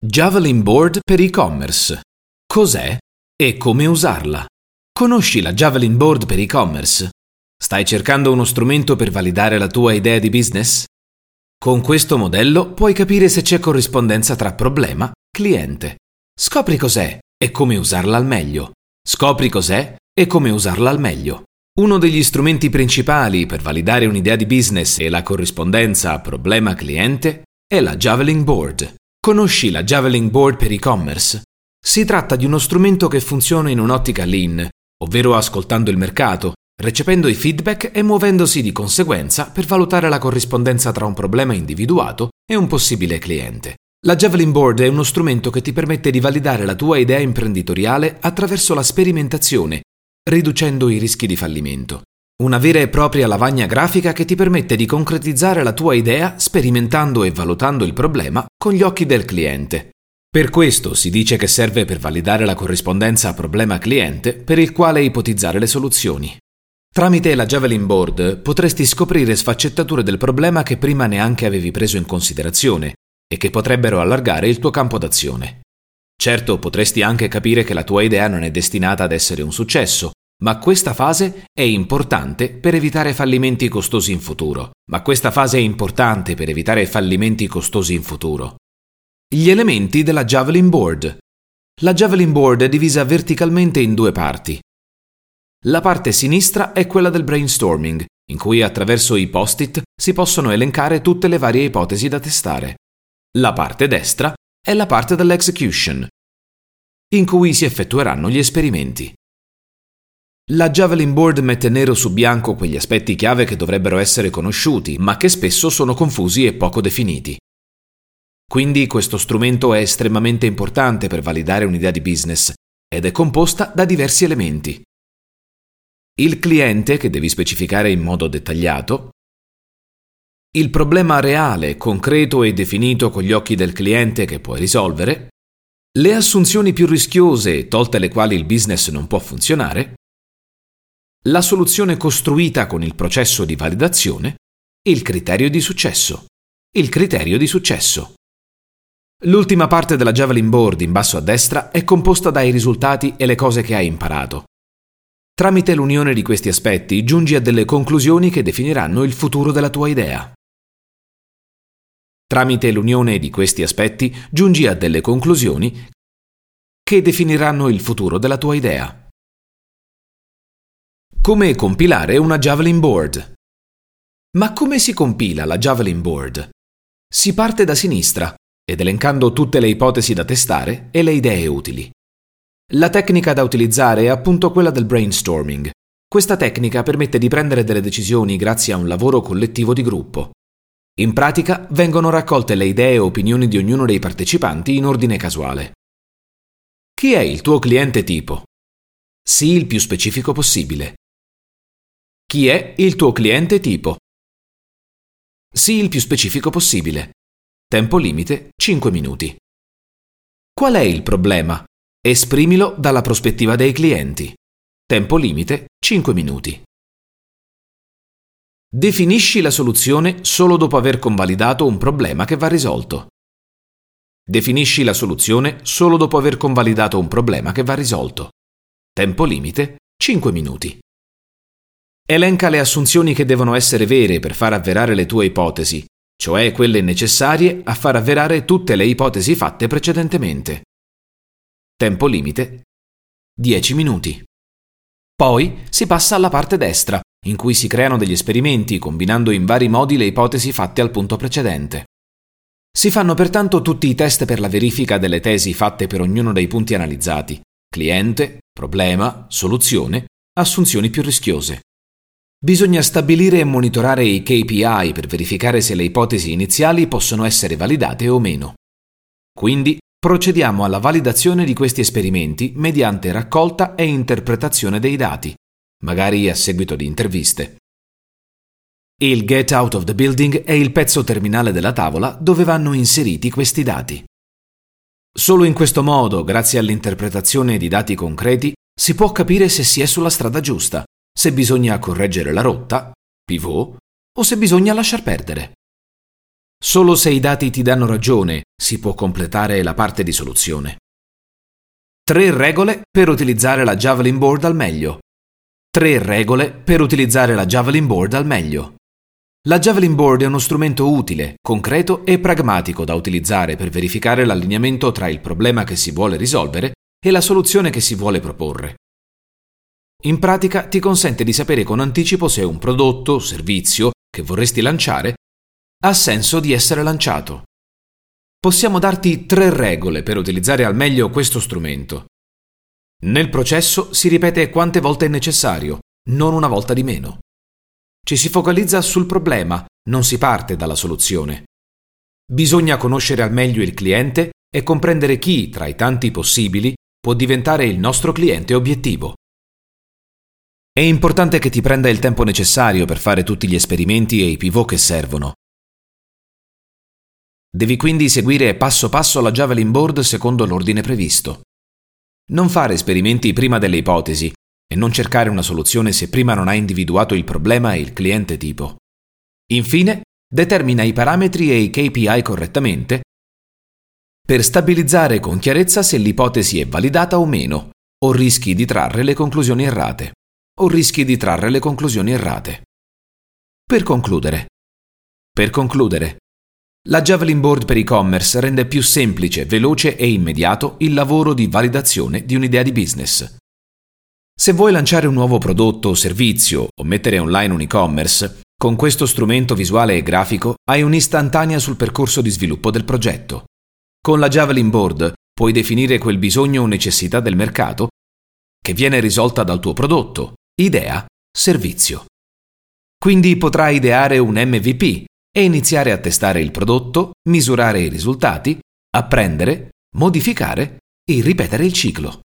Javelin Board per e-commerce. Cos'è e come usarla? Conosci la Javelin Board per e-commerce? Stai cercando uno strumento per validare la tua idea di business? Con questo modello puoi capire se c'è corrispondenza tra problema, cliente. Scopri cos'è e come usarla al meglio. Scopri cos'è e come usarla al meglio. Uno degli strumenti principali per validare un'idea di business e la corrispondenza problema-cliente è la Javelin Board. Conosci la Javelin Board per e-commerce? Si tratta di uno strumento che funziona in un'ottica lean, ovvero ascoltando il mercato, recependo i feedback e muovendosi di conseguenza per valutare la corrispondenza tra un problema individuato e un possibile cliente. La Javelin Board è uno strumento che ti permette di validare la tua idea imprenditoriale attraverso la sperimentazione, riducendo i rischi di fallimento. Una vera e propria lavagna grafica che ti permette di concretizzare la tua idea sperimentando e valutando il problema con gli occhi del cliente. Per questo si dice che serve per validare la corrispondenza problema-cliente per il quale ipotizzare le soluzioni. Tramite la Javelin Board potresti scoprire sfaccettature del problema che prima neanche avevi preso in considerazione e che potrebbero allargare il tuo campo d'azione. Certo, potresti anche capire che la tua idea non è destinata ad essere un successo ma questa fase è importante per evitare fallimenti costosi in futuro. Ma questa fase è importante per evitare fallimenti costosi in futuro. Gli elementi della Javelin Board. La Javelin Board è divisa verticalmente in due parti. La parte sinistra è quella del brainstorming, in cui attraverso i post-it si possono elencare tutte le varie ipotesi da testare. La parte destra è la parte dell'execution, in cui si effettueranno gli esperimenti. La Javelin Board mette nero su bianco quegli aspetti chiave che dovrebbero essere conosciuti, ma che spesso sono confusi e poco definiti. Quindi questo strumento è estremamente importante per validare un'idea di business ed è composta da diversi elementi. Il cliente, che devi specificare in modo dettagliato, il problema reale, concreto e definito con gli occhi del cliente che puoi risolvere, le assunzioni più rischiose, tolte le quali il business non può funzionare, la soluzione costruita con il processo di validazione, il criterio di successo. Il criterio di successo. L'ultima parte della Javelin Board in basso a destra è composta dai risultati e le cose che hai imparato. Tramite l'unione di questi aspetti giungi a delle conclusioni che definiranno il futuro della tua idea. Tramite l'unione di questi aspetti giungi a delle conclusioni che definiranno il futuro della tua idea. Come compilare una Javelin Board? Ma come si compila la Javelin Board? Si parte da sinistra ed elencando tutte le ipotesi da testare e le idee utili. La tecnica da utilizzare è appunto quella del brainstorming. Questa tecnica permette di prendere delle decisioni grazie a un lavoro collettivo di gruppo. In pratica vengono raccolte le idee e opinioni di ognuno dei partecipanti in ordine casuale. Chi è il tuo cliente tipo? Sii il più specifico possibile. Chi è il tuo cliente tipo? Sii il più specifico possibile. Tempo limite 5 minuti. Qual è il problema? Esprimilo dalla prospettiva dei clienti. Tempo limite 5 minuti. Definisci la soluzione solo dopo aver convalidato un problema che va risolto. Definisci la soluzione solo dopo aver convalidato un problema che va risolto. Tempo limite 5 minuti. Elenca le assunzioni che devono essere vere per far avverare le tue ipotesi, cioè quelle necessarie a far avverare tutte le ipotesi fatte precedentemente. Tempo limite 10 minuti. Poi si passa alla parte destra, in cui si creano degli esperimenti combinando in vari modi le ipotesi fatte al punto precedente. Si fanno pertanto tutti i test per la verifica delle tesi fatte per ognuno dei punti analizzati, cliente, problema, soluzione, assunzioni più rischiose. Bisogna stabilire e monitorare i KPI per verificare se le ipotesi iniziali possono essere validate o meno. Quindi procediamo alla validazione di questi esperimenti mediante raccolta e interpretazione dei dati, magari a seguito di interviste. Il Get Out of the Building è il pezzo terminale della tavola dove vanno inseriti questi dati. Solo in questo modo, grazie all'interpretazione di dati concreti, si può capire se si è sulla strada giusta se bisogna correggere la rotta, pivot, o se bisogna lasciar perdere. Solo se i dati ti danno ragione si può completare la parte di soluzione. Tre regole per utilizzare la Javelin Board al meglio. Tre regole per utilizzare la Javelin Board al meglio. La Javelin Board è uno strumento utile, concreto e pragmatico da utilizzare per verificare l'allineamento tra il problema che si vuole risolvere e la soluzione che si vuole proporre. In pratica ti consente di sapere con anticipo se un prodotto o servizio che vorresti lanciare ha senso di essere lanciato. Possiamo darti tre regole per utilizzare al meglio questo strumento. Nel processo si ripete quante volte è necessario, non una volta di meno. Ci si focalizza sul problema, non si parte dalla soluzione. Bisogna conoscere al meglio il cliente e comprendere chi, tra i tanti possibili, può diventare il nostro cliente obiettivo. È importante che ti prenda il tempo necessario per fare tutti gli esperimenti e i pivot che servono. Devi quindi seguire passo passo la Javelin Board secondo l'ordine previsto. Non fare esperimenti prima delle ipotesi e non cercare una soluzione se prima non hai individuato il problema e il cliente tipo. Infine, determina i parametri e i KPI correttamente per stabilizzare con chiarezza se l'ipotesi è validata o meno, o rischi di trarre le conclusioni errate, o rischi di trarre le conclusioni errate. Per concludere. Per concludere, la Javelin Board per e-commerce rende più semplice, veloce e immediato il lavoro di validazione di un'idea di business. Se vuoi lanciare un nuovo prodotto o servizio o mettere online un e-commerce, con questo strumento visuale e grafico hai un'istantanea sul percorso di sviluppo del progetto. Con la Javelin Board puoi definire quel bisogno o necessità del mercato che viene risolta dal tuo prodotto, idea, servizio. Quindi potrai ideare un MVP, e iniziare a testare il prodotto, misurare i risultati, apprendere, modificare e ripetere il ciclo.